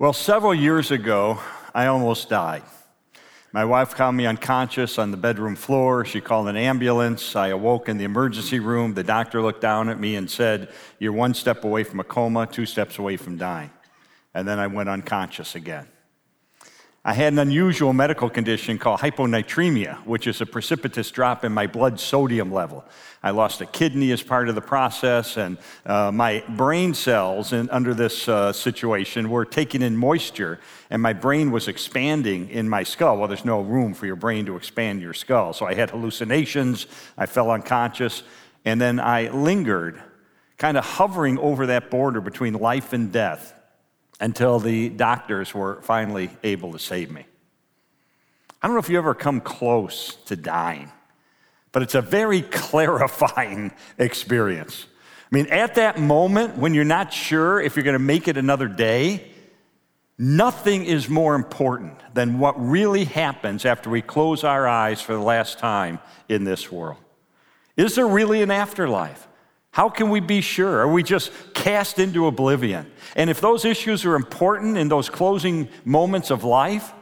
Well, several years ago, I almost died. My wife found me unconscious on the bedroom floor. She called an ambulance. I awoke in the emergency room. The doctor looked down at me and said, You're one step away from a coma, two steps away from dying. And then I went unconscious again. I had an unusual medical condition called hyponatremia, which is a precipitous drop in my blood sodium level. I lost a kidney as part of the process, and uh, my brain cells in, under this uh, situation were taking in moisture, and my brain was expanding in my skull. Well, there's no room for your brain to expand your skull. So I had hallucinations, I fell unconscious, and then I lingered, kind of hovering over that border between life and death until the doctors were finally able to save me. I don't know if you ever come close to dying, but it's a very clarifying experience. I mean, at that moment when you're not sure if you're going to make it another day, nothing is more important than what really happens after we close our eyes for the last time in this world. Is there really an afterlife? How can we be sure? Are we just cast into oblivion? And if those issues are important in those closing moments of life,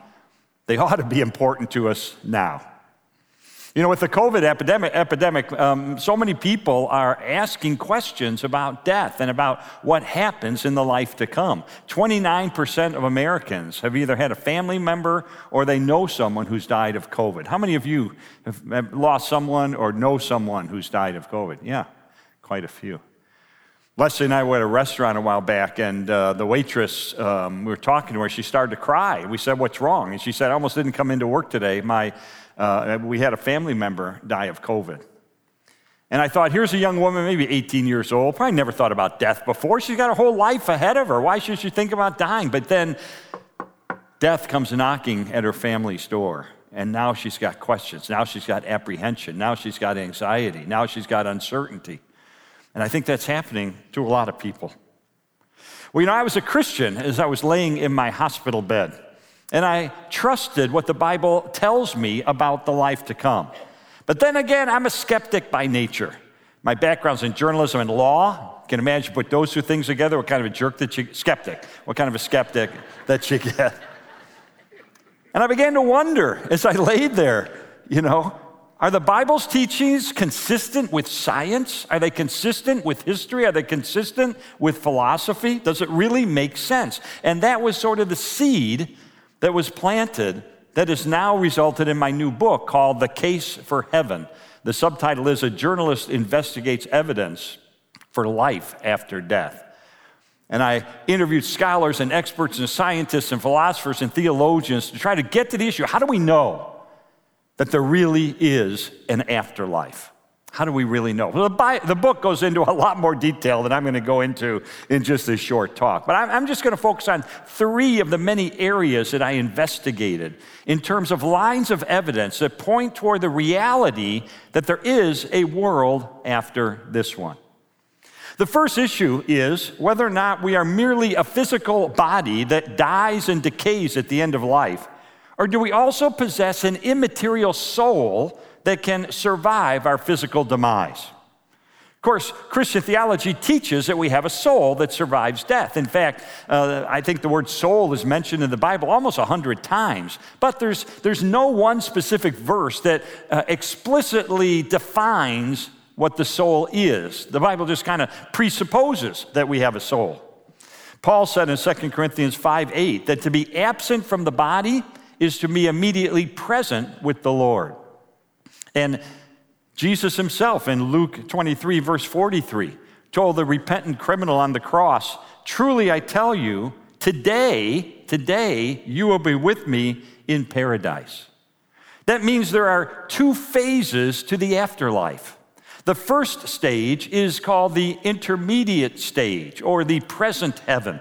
they ought to be important to us now. You know, with the COVID epidemic, epidemic um, so many people are asking questions about death and about what happens in the life to come. 29% of Americans have either had a family member or they know someone who's died of COVID. How many of you have lost someone or know someone who's died of COVID? Yeah, quite a few. Leslie and I were at a restaurant a while back, and uh, the waitress, um, we were talking to her, she started to cry. We said, What's wrong? And she said, I almost didn't come into work today. My, uh, we had a family member die of COVID. And I thought, here's a young woman, maybe 18 years old, probably never thought about death before. She's got a whole life ahead of her. Why should she think about dying? But then death comes knocking at her family's door. And now she's got questions. Now she's got apprehension. Now she's got anxiety. Now she's got uncertainty. And I think that's happening to a lot of people. Well, you know, I was a Christian as I was laying in my hospital bed, and I trusted what the Bible tells me about the life to come. But then again, I'm a skeptic by nature. My background's in journalism and law. You can imagine put those two things together, what kind of a jerk that you skeptic, what kind of a skeptic that you get. And I began to wonder as I laid there, you know, are the Bible's teachings consistent with science? Are they consistent with history? Are they consistent with philosophy? Does it really make sense? And that was sort of the seed that was planted that has now resulted in my new book called The Case for Heaven. The subtitle is A Journalist Investigates Evidence for Life After Death. And I interviewed scholars and experts and scientists and philosophers and theologians to try to get to the issue how do we know? That there really is an afterlife. How do we really know? Well, the, the book goes into a lot more detail than I'm going to go into in just this short talk. But I'm, I'm just going to focus on three of the many areas that I investigated in terms of lines of evidence that point toward the reality that there is a world after this one. The first issue is whether or not we are merely a physical body that dies and decays at the end of life or do we also possess an immaterial soul that can survive our physical demise? Of course, Christian theology teaches that we have a soul that survives death. In fact, uh, I think the word soul is mentioned in the Bible almost a hundred times, but there's, there's no one specific verse that uh, explicitly defines what the soul is. The Bible just kind of presupposes that we have a soul. Paul said in 2 Corinthians 5 8 that to be absent from the body is to be immediately present with the Lord. And Jesus himself in Luke 23, verse 43, told the repentant criminal on the cross, Truly I tell you, today, today, you will be with me in paradise. That means there are two phases to the afterlife. The first stage is called the intermediate stage or the present heaven.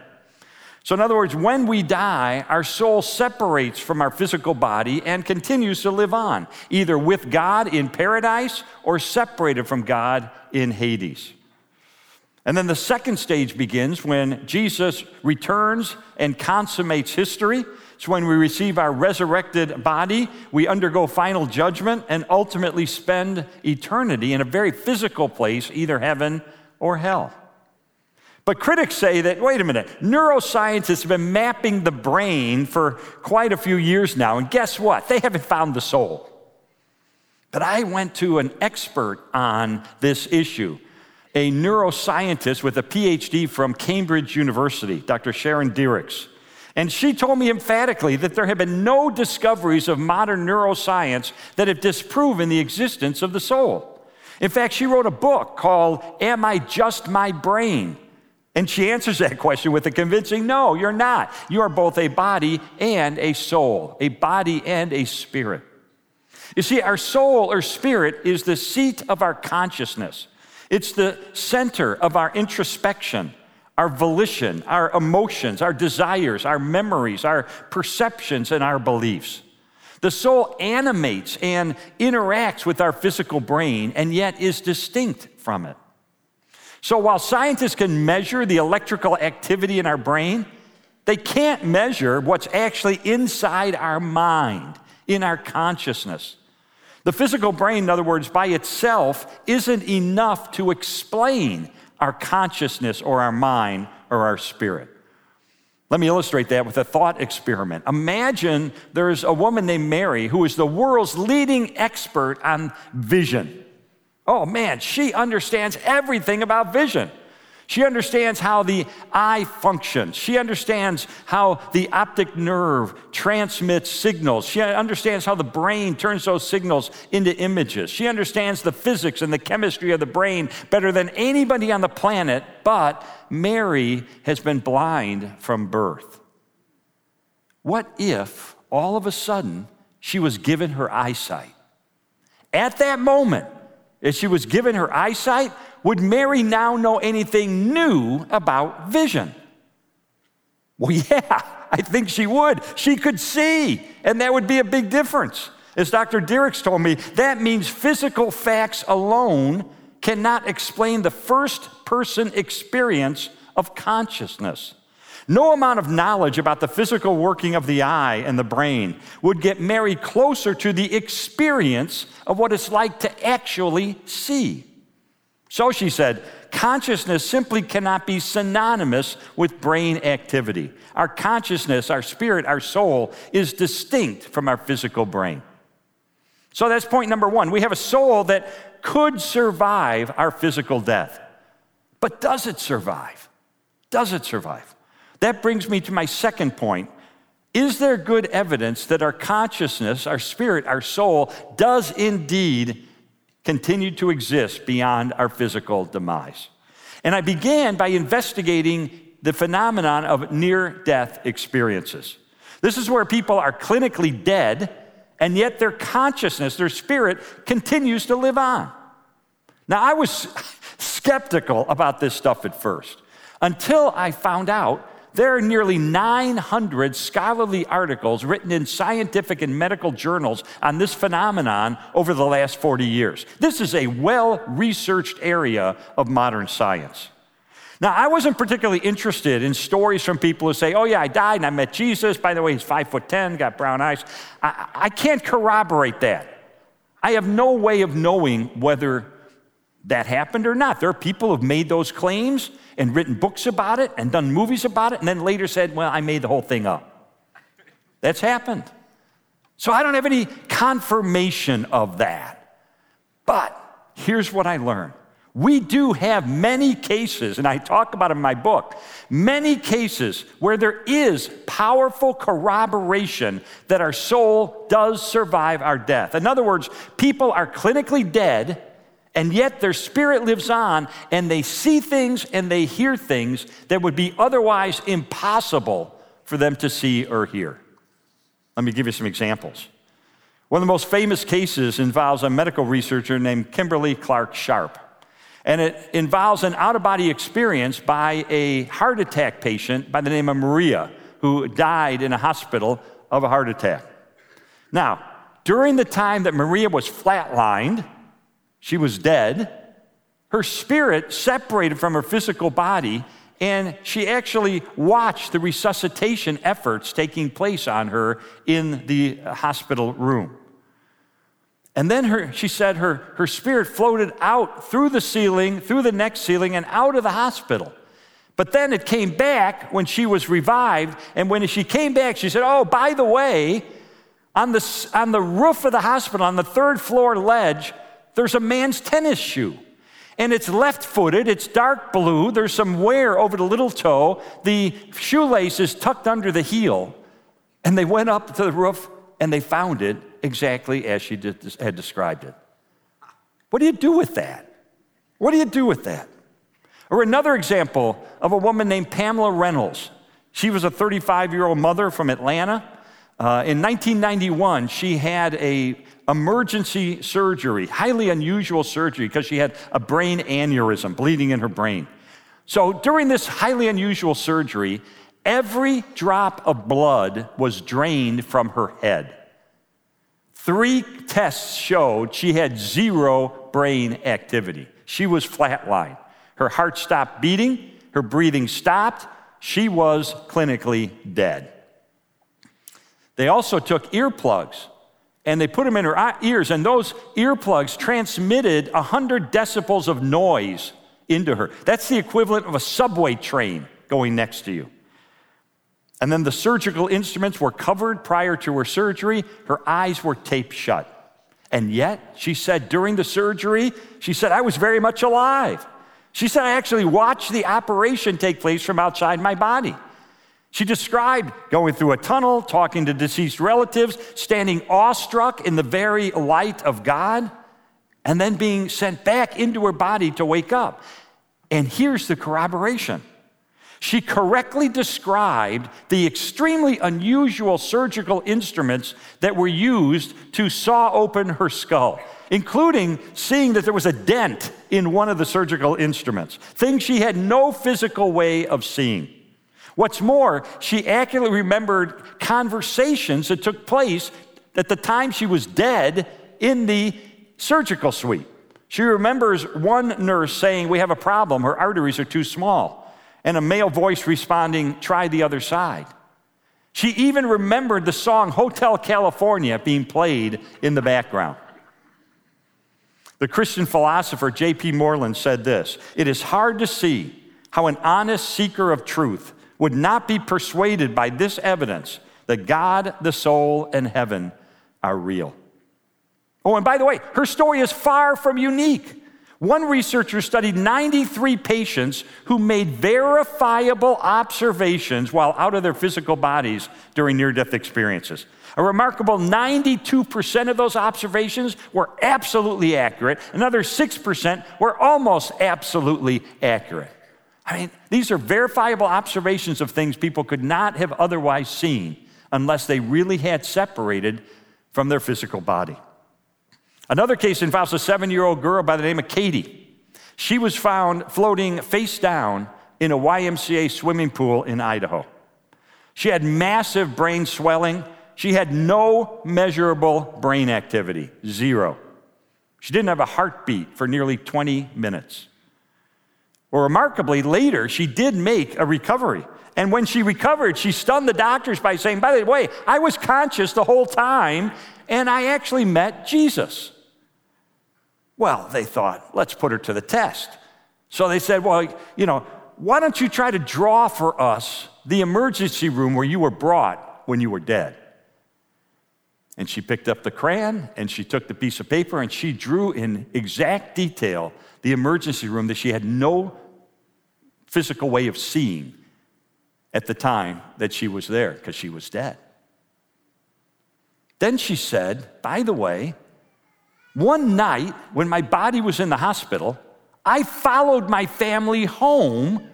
So, in other words, when we die, our soul separates from our physical body and continues to live on, either with God in paradise or separated from God in Hades. And then the second stage begins when Jesus returns and consummates history. It's when we receive our resurrected body, we undergo final judgment, and ultimately spend eternity in a very physical place, either heaven or hell. But critics say that, wait a minute, neuroscientists have been mapping the brain for quite a few years now, and guess what? They haven't found the soul. But I went to an expert on this issue, a neuroscientist with a PhD from Cambridge University, Dr. Sharon Dirckx. And she told me emphatically that there have been no discoveries of modern neuroscience that have disproven the existence of the soul. In fact, she wrote a book called Am I Just My Brain? And she answers that question with a convincing no, you're not. You are both a body and a soul, a body and a spirit. You see, our soul or spirit is the seat of our consciousness, it's the center of our introspection, our volition, our emotions, our desires, our memories, our perceptions, and our beliefs. The soul animates and interacts with our physical brain and yet is distinct from it. So while scientists can measure the electrical activity in our brain, they can't measure what's actually inside our mind, in our consciousness. The physical brain, in other words, by itself, isn't enough to explain our consciousness or our mind or our spirit. Let me illustrate that with a thought experiment. Imagine there's a woman named Mary who is the world's leading expert on vision. Oh man, she understands everything about vision. She understands how the eye functions. She understands how the optic nerve transmits signals. She understands how the brain turns those signals into images. She understands the physics and the chemistry of the brain better than anybody on the planet, but Mary has been blind from birth. What if all of a sudden she was given her eyesight? At that moment, if she was given her eyesight, would Mary now know anything new about vision? Well, yeah, I think she would. She could see, and that would be a big difference. As Dr. Dirckx told me, that means physical facts alone cannot explain the first person experience of consciousness. No amount of knowledge about the physical working of the eye and the brain would get Mary closer to the experience of what it's like to actually see. So she said, consciousness simply cannot be synonymous with brain activity. Our consciousness, our spirit, our soul is distinct from our physical brain. So that's point number one. We have a soul that could survive our physical death. But does it survive? Does it survive? That brings me to my second point. Is there good evidence that our consciousness, our spirit, our soul does indeed continue to exist beyond our physical demise? And I began by investigating the phenomenon of near death experiences. This is where people are clinically dead, and yet their consciousness, their spirit, continues to live on. Now, I was skeptical about this stuff at first until I found out there are nearly 900 scholarly articles written in scientific and medical journals on this phenomenon over the last 40 years. This is a well researched area of modern science. Now, I wasn't particularly interested in stories from people who say, oh, yeah, I died and I met Jesus. By the way, he's five foot 10, got brown eyes. I, I can't corroborate that. I have no way of knowing whether that happened or not. There are people who've made those claims and written books about it and done movies about it and then later said, well, I made the whole thing up. That's happened. So I don't have any confirmation of that. But here's what I learned. We do have many cases, and I talk about in my book, many cases where there is powerful corroboration that our soul does survive our death. In other words, people are clinically dead and yet their spirit lives on and they see things and they hear things that would be otherwise impossible for them to see or hear. Let me give you some examples. One of the most famous cases involves a medical researcher named Kimberly Clark Sharp. And it involves an out of body experience by a heart attack patient by the name of Maria, who died in a hospital of a heart attack. Now, during the time that Maria was flatlined, she was dead. Her spirit separated from her physical body, and she actually watched the resuscitation efforts taking place on her in the hospital room. And then her, she said her, her spirit floated out through the ceiling, through the next ceiling, and out of the hospital. But then it came back when she was revived. And when she came back, she said, Oh, by the way, on the, on the roof of the hospital, on the third floor ledge, there's a man's tennis shoe. And it's left footed, it's dark blue, there's some wear over the little toe, the shoelace is tucked under the heel. And they went up to the roof and they found it exactly as she did, had described it. What do you do with that? What do you do with that? Or another example of a woman named Pamela Reynolds. She was a 35 year old mother from Atlanta. Uh, in 1991, she had a emergency surgery, highly unusual surgery, because she had a brain aneurysm, bleeding in her brain. So during this highly unusual surgery, every drop of blood was drained from her head. Three tests showed she had zero brain activity. She was flatlined. Her heart stopped beating, her breathing stopped. She was clinically dead. They also took earplugs and they put them in her ears, and those earplugs transmitted 100 decibels of noise into her. That's the equivalent of a subway train going next to you. And then the surgical instruments were covered prior to her surgery. Her eyes were taped shut. And yet, she said during the surgery, she said, I was very much alive. She said, I actually watched the operation take place from outside my body. She described going through a tunnel, talking to deceased relatives, standing awestruck in the very light of God, and then being sent back into her body to wake up. And here's the corroboration. She correctly described the extremely unusual surgical instruments that were used to saw open her skull, including seeing that there was a dent in one of the surgical instruments, things she had no physical way of seeing. What's more, she accurately remembered conversations that took place at the time she was dead in the surgical suite. She remembers one nurse saying, We have a problem, her arteries are too small, and a male voice responding, Try the other side. She even remembered the song Hotel California being played in the background. The Christian philosopher J.P. Moreland said this It is hard to see how an honest seeker of truth would not be persuaded by this evidence that God, the soul, and heaven are real. Oh, and by the way, her story is far from unique. One researcher studied 93 patients who made verifiable observations while out of their physical bodies during near death experiences. A remarkable 92% of those observations were absolutely accurate, another 6% were almost absolutely accurate. I mean, these are verifiable observations of things people could not have otherwise seen unless they really had separated from their physical body. Another case involves a seven year old girl by the name of Katie. She was found floating face down in a YMCA swimming pool in Idaho. She had massive brain swelling. She had no measurable brain activity, zero. She didn't have a heartbeat for nearly 20 minutes. Well, remarkably, later, she did make a recovery. And when she recovered, she stunned the doctors by saying, By the way, I was conscious the whole time, and I actually met Jesus. Well, they thought, let's put her to the test. So they said, Well, you know, why don't you try to draw for us the emergency room where you were brought when you were dead? And she picked up the crayon and she took the piece of paper and she drew in exact detail the emergency room that she had no physical way of seeing at the time that she was there because she was dead. Then she said, By the way, one night when my body was in the hospital, I followed my family home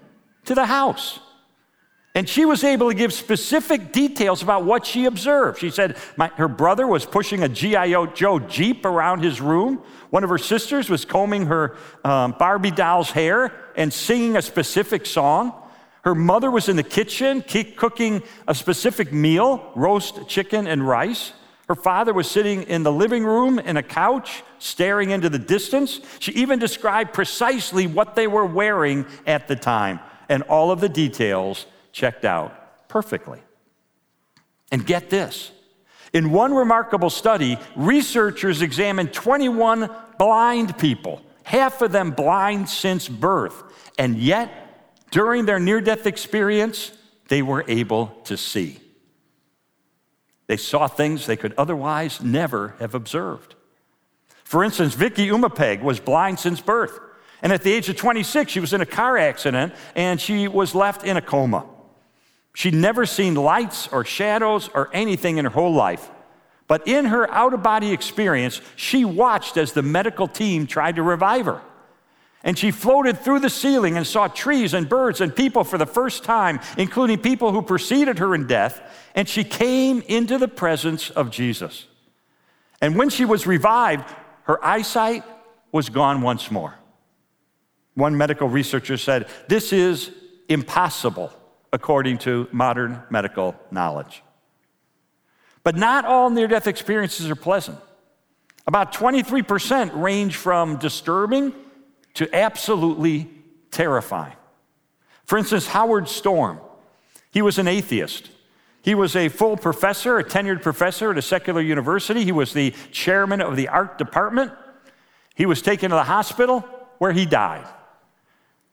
to the house. And she was able to give specific details about what she observed. She said my, her brother was pushing a G.I. Joe Jeep around his room. One of her sisters was combing her um, Barbie doll's hair and singing a specific song. Her mother was in the kitchen cooking a specific meal roast chicken and rice. Her father was sitting in the living room in a couch, staring into the distance. She even described precisely what they were wearing at the time and all of the details checked out perfectly. And get this in one remarkable study, researchers examined 21 blind people, half of them blind since birth, and yet during their near death experience, they were able to see. They saw things they could otherwise never have observed. For instance, Vicki Umipeg was blind since birth. And at the age of 26, she was in a car accident and she was left in a coma. She'd never seen lights or shadows or anything in her whole life. But in her out of body experience, she watched as the medical team tried to revive her. And she floated through the ceiling and saw trees and birds and people for the first time, including people who preceded her in death. And she came into the presence of Jesus. And when she was revived, her eyesight was gone once more. One medical researcher said, This is impossible according to modern medical knowledge. But not all near death experiences are pleasant. About 23% range from disturbing to absolutely terrifying. For instance, Howard Storm, he was an atheist. He was a full professor, a tenured professor at a secular university. He was the chairman of the art department. He was taken to the hospital where he died.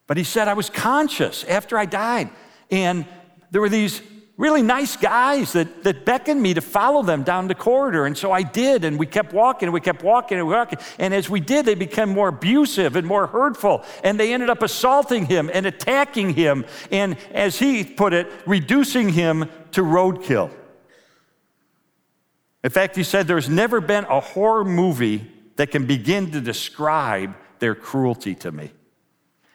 But he said, I was conscious after I died. And there were these really nice guys that, that beckoned me to follow them down the corridor. And so I did, and we kept walking, and we kept walking, and walking. And as we did, they became more abusive and more hurtful. And they ended up assaulting him and attacking him. And as he put it, reducing him to roadkill. In fact, he said there's never been a horror movie that can begin to describe their cruelty to me.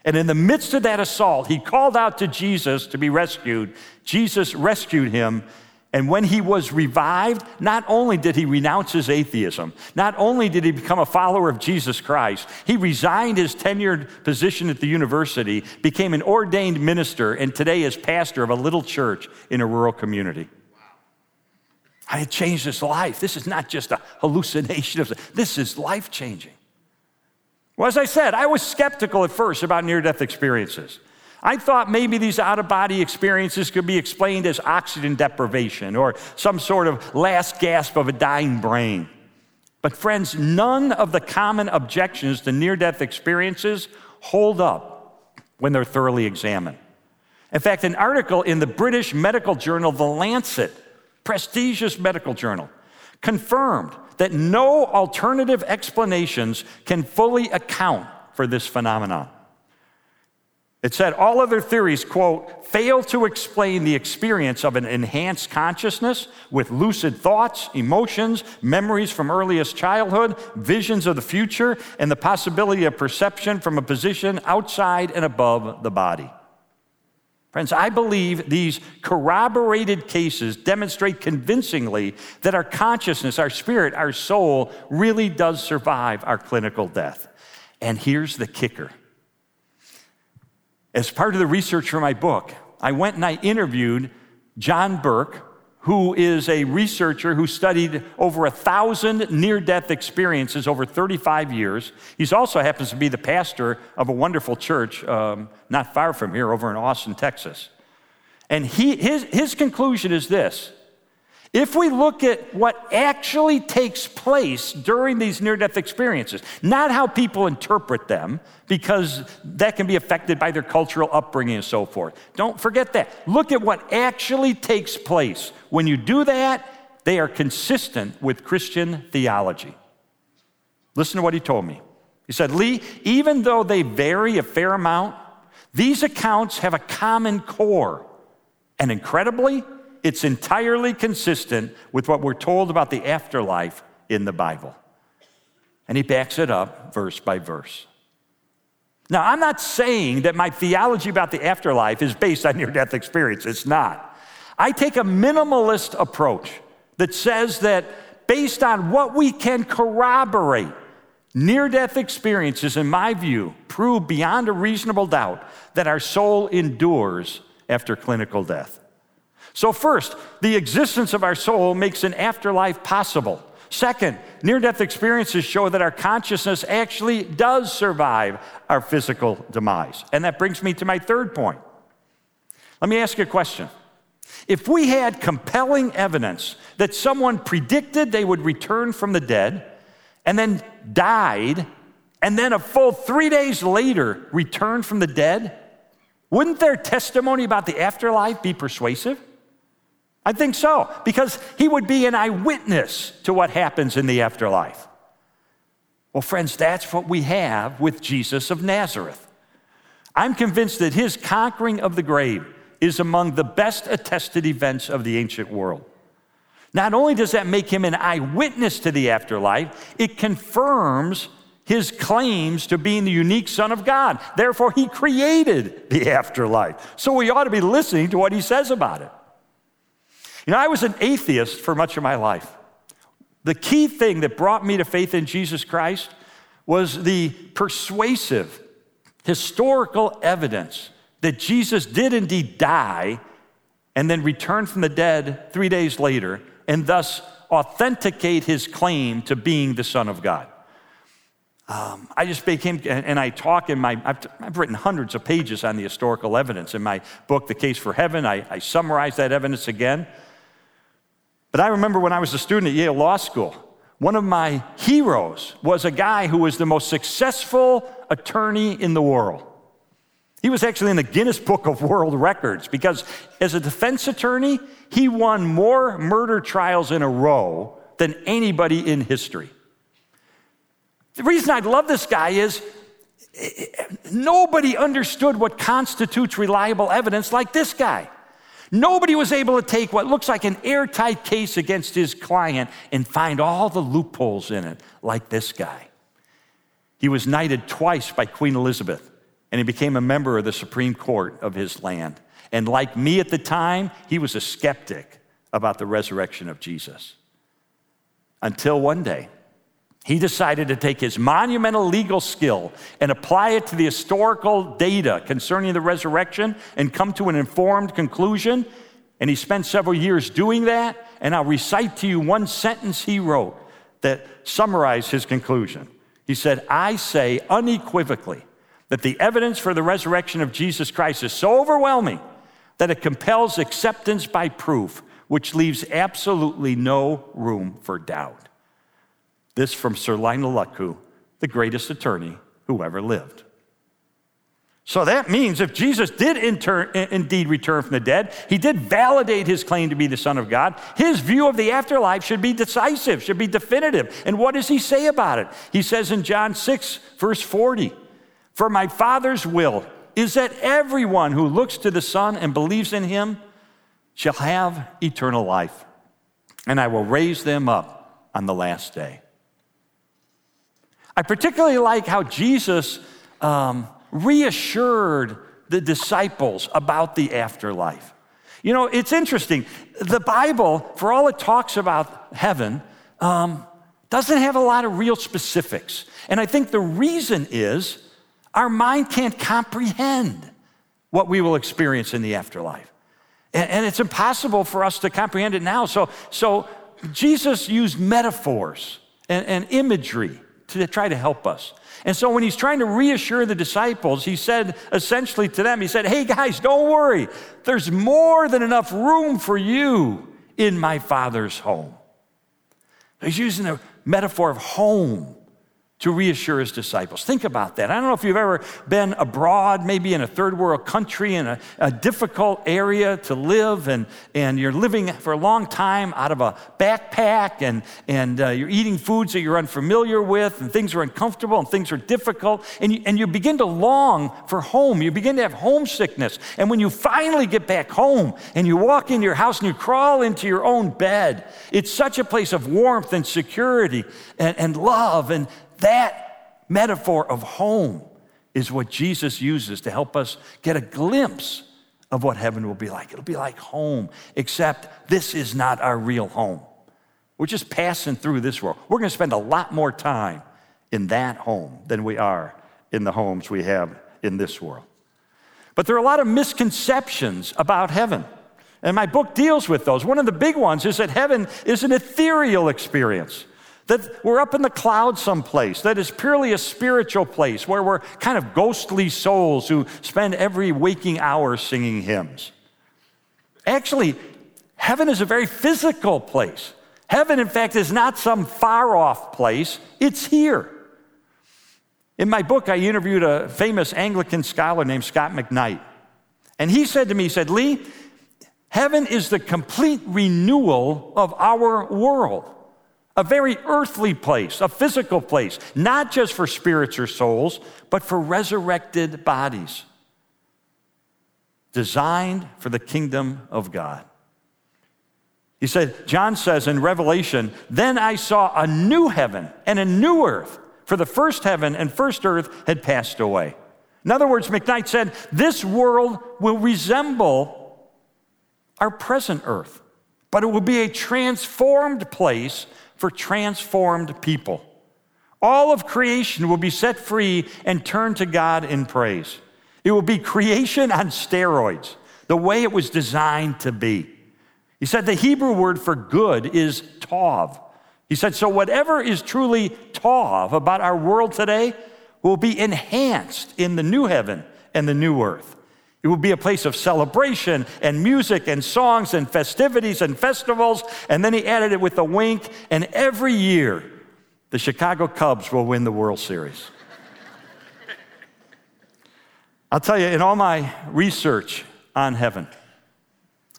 And in the midst of that assault, he called out to Jesus to be rescued. Jesus rescued him. And when he was revived, not only did he renounce his atheism, not only did he become a follower of Jesus Christ, he resigned his tenured position at the university, became an ordained minister, and today is pastor of a little church in a rural community. Wow. I had changed his life. This is not just a hallucination of this is life changing. Well, as I said, I was skeptical at first about near death experiences. I thought maybe these out of body experiences could be explained as oxygen deprivation or some sort of last gasp of a dying brain. But, friends, none of the common objections to near death experiences hold up when they're thoroughly examined. In fact, an article in the British medical journal, The Lancet, prestigious medical journal, confirmed that no alternative explanations can fully account for this phenomenon. It said all other theories, quote, fail to explain the experience of an enhanced consciousness with lucid thoughts, emotions, memories from earliest childhood, visions of the future, and the possibility of perception from a position outside and above the body. Friends, I believe these corroborated cases demonstrate convincingly that our consciousness, our spirit, our soul really does survive our clinical death. And here's the kicker. As part of the research for my book, I went and I interviewed John Burke, who is a researcher who studied over a thousand near death experiences over 35 years. He also happens to be the pastor of a wonderful church um, not far from here over in Austin, Texas. And he, his, his conclusion is this if we look at what actually takes place during these near death experiences, not how people interpret them, because that can be affected by their cultural upbringing and so forth. Don't forget that. Look at what actually takes place. When you do that, they are consistent with Christian theology. Listen to what he told me. He said, Lee, even though they vary a fair amount, these accounts have a common core. And incredibly, it's entirely consistent with what we're told about the afterlife in the Bible. And he backs it up verse by verse. Now, I'm not saying that my theology about the afterlife is based on near death experience. It's not. I take a minimalist approach that says that based on what we can corroborate, near death experiences, in my view, prove beyond a reasonable doubt that our soul endures after clinical death. So, first, the existence of our soul makes an afterlife possible. Second, near death experiences show that our consciousness actually does survive our physical demise. And that brings me to my third point. Let me ask you a question. If we had compelling evidence that someone predicted they would return from the dead and then died, and then a full three days later returned from the dead, Wouldn't their testimony about the afterlife be persuasive? I think so, because he would be an eyewitness to what happens in the afterlife. Well, friends, that's what we have with Jesus of Nazareth. I'm convinced that his conquering of the grave is among the best attested events of the ancient world. Not only does that make him an eyewitness to the afterlife, it confirms his claims to being the unique Son of God. Therefore, he created the afterlife. So we ought to be listening to what he says about it. You know, I was an atheist for much of my life. The key thing that brought me to faith in Jesus Christ was the persuasive, historical evidence that Jesus did indeed die and then return from the dead three days later and thus authenticate his claim to being the Son of God. Um, I just became, and I talk in my, I've, I've, written hundreds of pages on the historical evidence. In my book, The Case for Heaven, I, I summarize that evidence again. But I remember when I was a student at Yale Law School, one of my heroes was a guy who was the most successful attorney in the world. He was actually in the Guinness Book of World Records because, as a defense attorney, he won more murder trials in a row than anybody in history. The reason I love this guy is eh, eh, nobody understood what constitutes reliable evidence like this guy. Nobody was able to take what looks like an airtight case against his client and find all the loopholes in it like this guy. He was knighted twice by Queen Elizabeth and he became a member of the Supreme Court of his land. And like me at the time, he was a skeptic about the resurrection of Jesus. Until one day, he decided to take his monumental legal skill and apply it to the historical data concerning the resurrection and come to an informed conclusion. And he spent several years doing that. And I'll recite to you one sentence he wrote that summarized his conclusion. He said, I say unequivocally that the evidence for the resurrection of Jesus Christ is so overwhelming that it compels acceptance by proof, which leaves absolutely no room for doubt. This from Sir Lionel Luckhoo, the greatest attorney who ever lived. So that means if Jesus did inter- indeed return from the dead, he did validate his claim to be the Son of God. His view of the afterlife should be decisive, should be definitive. And what does he say about it? He says in John 6, verse 40, For my Father's will is that everyone who looks to the Son and believes in him shall have eternal life, and I will raise them up on the last day. I particularly like how Jesus um, reassured the disciples about the afterlife. You know, it's interesting. The Bible, for all it talks about heaven, um, doesn't have a lot of real specifics. And I think the reason is our mind can't comprehend what we will experience in the afterlife. And, and it's impossible for us to comprehend it now. So, so Jesus used metaphors and, and imagery to try to help us. And so when he's trying to reassure the disciples, he said essentially to them, he said, Hey guys, don't worry. There's more than enough room for you in my Father's home. He's using a metaphor of home to reassure his disciples. Think about that. I don't know if you've ever been abroad, maybe in a third world country, in a, a, difficult area to live, and, and you're living for a long time out of a backpack, and, and uh, you're eating foods that you're unfamiliar with, and things are uncomfortable, and things are difficult, and you, and you begin to long for home. You begin to have homesickness. And when you finally get back home and you walk into your house and you crawl into your own bed, it's such a place of warmth and security and, and love and that metaphor of home is what Jesus uses to help us get a glimpse of what heaven will be like. It'll be like home, except this is not our real home. We're just passing through this world. We're going to spend a lot more time in that home than we are in the homes we have in this world. But there are a lot of misconceptions about heaven. And my book deals with those. One of the big ones is that heaven is an ethereal experience. That we're up in the clouds someplace, that is purely a spiritual place where we're kind of ghostly souls who spend every waking hour singing hymns. Actually, heaven is a very physical place. Heaven, in fact, is not some far off place, it's here. In my book, I interviewed a famous Anglican scholar named Scot McKnight. And he said to me, he said, Lee, heaven is the complete renewal of our world. A very earthly place, a physical place, not just for spirits or souls, but for resurrected bodies, designed for the kingdom of God. He said, John says in Revelation, then I saw a new heaven and a new earth, for the first heaven and first earth had passed away. In other words, McKnight said, this world will resemble our present earth, but it will be a transformed place for transformed people. All of creation will be set free and turned to God in praise. It will be creation on steroids, the way it was designed to be. He said the Hebrew word for good is tov. He said, so whatever is truly tov about our world today will be enhanced in the new heaven and the new earth. It will be a place of celebration and music and songs and festivities and festivals. And then he added it with a wink. And every year, the Chicago Cubs will win the World Series. I'll tell you, in all my research on heaven,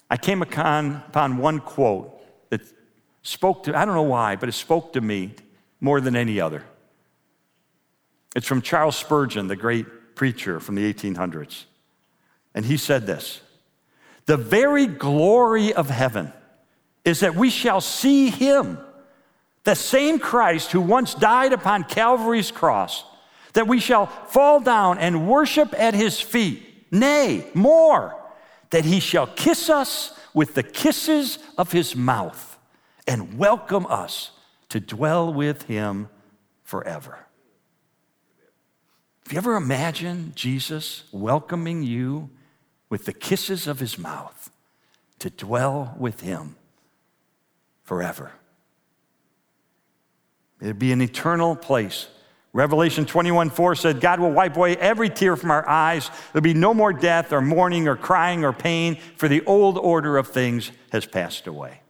I came upon, one quote that spoke to, I don't know why, but it spoke to me more than any other. It's from Charles Spurgeon, the great preacher from the 1800s. And he said this The very glory of heaven is that we shall see him, the same Christ who once died upon Calvary's cross, that we shall fall down and worship at his feet. Nay, more that he shall kiss us with the kisses of his mouth and welcome us to dwell with him forever. Have you ever imagined Jesus welcoming you with the kisses of his mouth to dwell with him forever? It'd be an eternal place Revelation 21 4 said, God will wipe away every tear from our eyes. There'll be no more death or mourning or crying or pain, for the old order of things has passed away.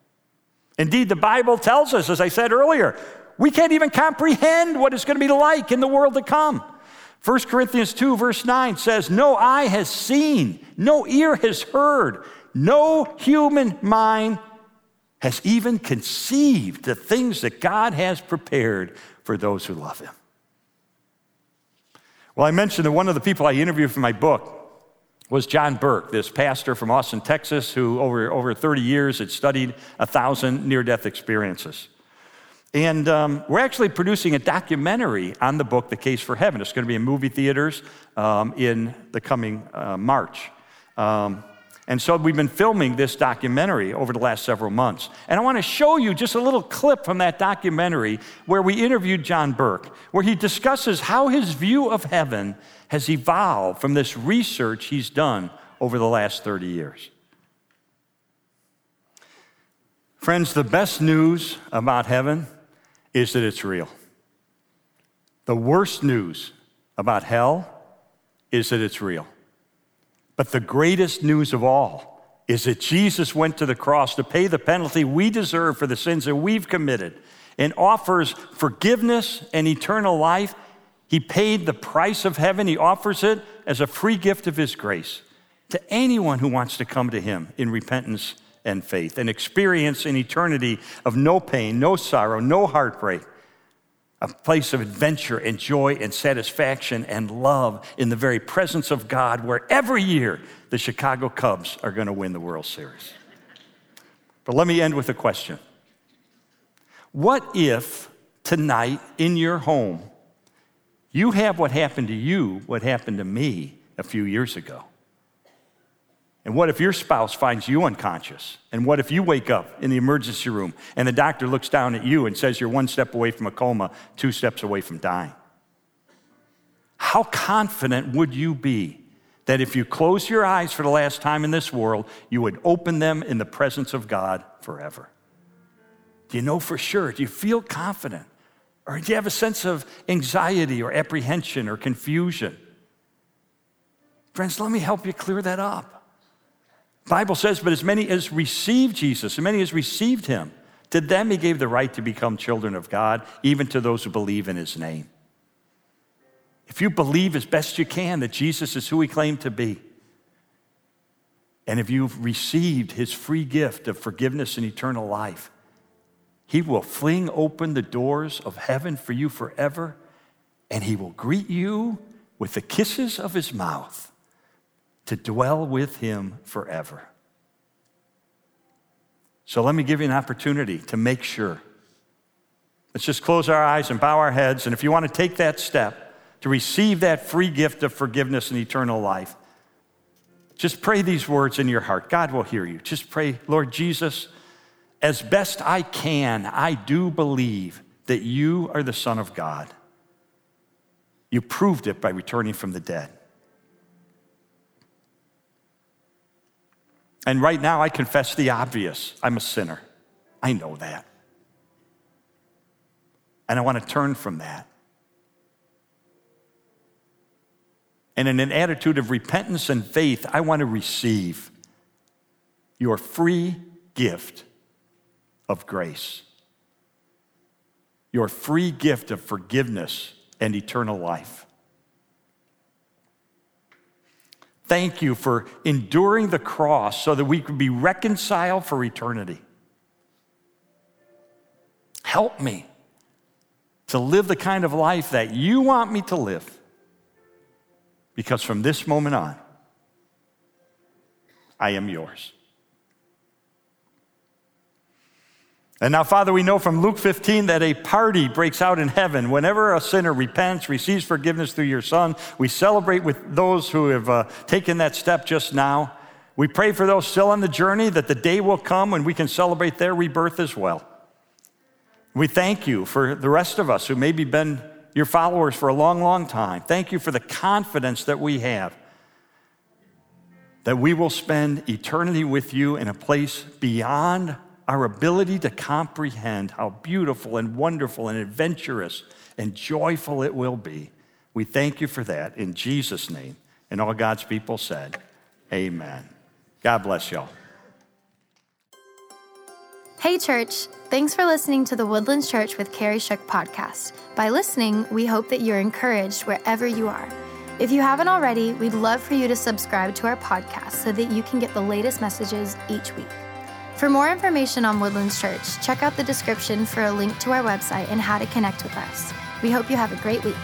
Indeed, the Bible tells us, as I said earlier, we can't even comprehend what it's going to be like in the world to come. 1 Corinthians 2, verse 9 says, No eye has seen, no ear has heard, no human mind has even conceived the things that God has prepared for those who love Him. Well, I mentioned that one of the people I interviewed for my book was John Burke, this pastor from Austin, Texas, who over, over 30 years had studied a thousand near death experiences. And um, we're actually producing a documentary on the book, The Case for Heaven. It's going to be in movie theaters um, in the coming uh, March. Um, and so we've been filming this documentary over the last several months. And I want to show you just a little clip from that documentary where we interviewed John Burke, where he discusses how his view of heaven has evolved from this research he's done over the last 30 years. Friends, the best news about heaven is that it's real. The worst news about hell is that it's real. But the greatest news of all is that Jesus went to the cross to pay the penalty we deserve for the sins that we've committed and offers forgiveness and eternal life. He paid the price of heaven, He offers it as a free gift of His grace to anyone who wants to come to Him in repentance and faith and experience an eternity of no pain, no sorrow, no heartbreak a place of adventure and joy and satisfaction and love in the very presence of God, where every year the Chicago Cubs are going to win the World Series. But let me end with a question What if tonight in your home you have what happened to you, what happened to me a few years ago? And what if your spouse finds you unconscious? And what if you wake up in the emergency room and the doctor looks down at you and says you're one step away from a coma, two steps away from dying? How confident would you be that if you close your eyes for the last time in this world, you would open them in the presence of God forever? Do you know for sure? Do you feel confident? Or do you have a sense of anxiety or apprehension or confusion? Friends, let me help you clear that up. Bible says, but as many as received Jesus, as many as received him, to them he gave the right to become children of God, even to those who believe in his name. If you believe as best you can that Jesus is who he claimed to be, And if you've received his free gift of forgiveness and eternal life, he will fling open the doors of heaven for you forever, and he will greet you with the kisses of his mouth to dwell with him forever. So let me give you an opportunity to make sure. Let's just close our eyes and bow our heads. And if you want to take that step to receive that free gift of forgiveness and eternal life, just pray these words in your heart. God will hear you. Just pray, Lord Jesus, as best I can, I do believe that you are the Son of God. You proved it by returning from the dead. And right now, I confess the obvious I'm a sinner. I know that. And I want to turn from that. And in an attitude of repentance and faith, I want to receive your free gift of grace, your free gift of forgiveness and eternal life. Thank you for enduring the cross so that we could be reconciled for eternity. Help me to live the kind of life that you want me to live. Because from this moment on, I am yours. And now, Father, we know from Luke 15 that a party breaks out in heaven. Whenever a sinner repents, receives forgiveness through your Son, we celebrate with those who have uh, taken that step just now. We pray for those still on the journey that the day will come when we can celebrate their rebirth as well. We thank you for the rest of us who maybe been your followers for a long, long time. Thank you for the confidence that we have that we will spend eternity with you in a place beyond our ability to comprehend how beautiful and wonderful and adventurous and joyful it will be. We thank you for that in Jesus' name. And all God's people said, Amen. God bless y'all. Hey, church. Thanks for listening to the Woodlands Church with Kerry Shook podcast. By listening, we hope that you're encouraged wherever you are. If you haven't already, we'd love for you to subscribe to our podcast so that you can get the latest messages each week. For more information on Woodlands Church, check out the description for a link to our website and how to connect with us. We hope you have a great week.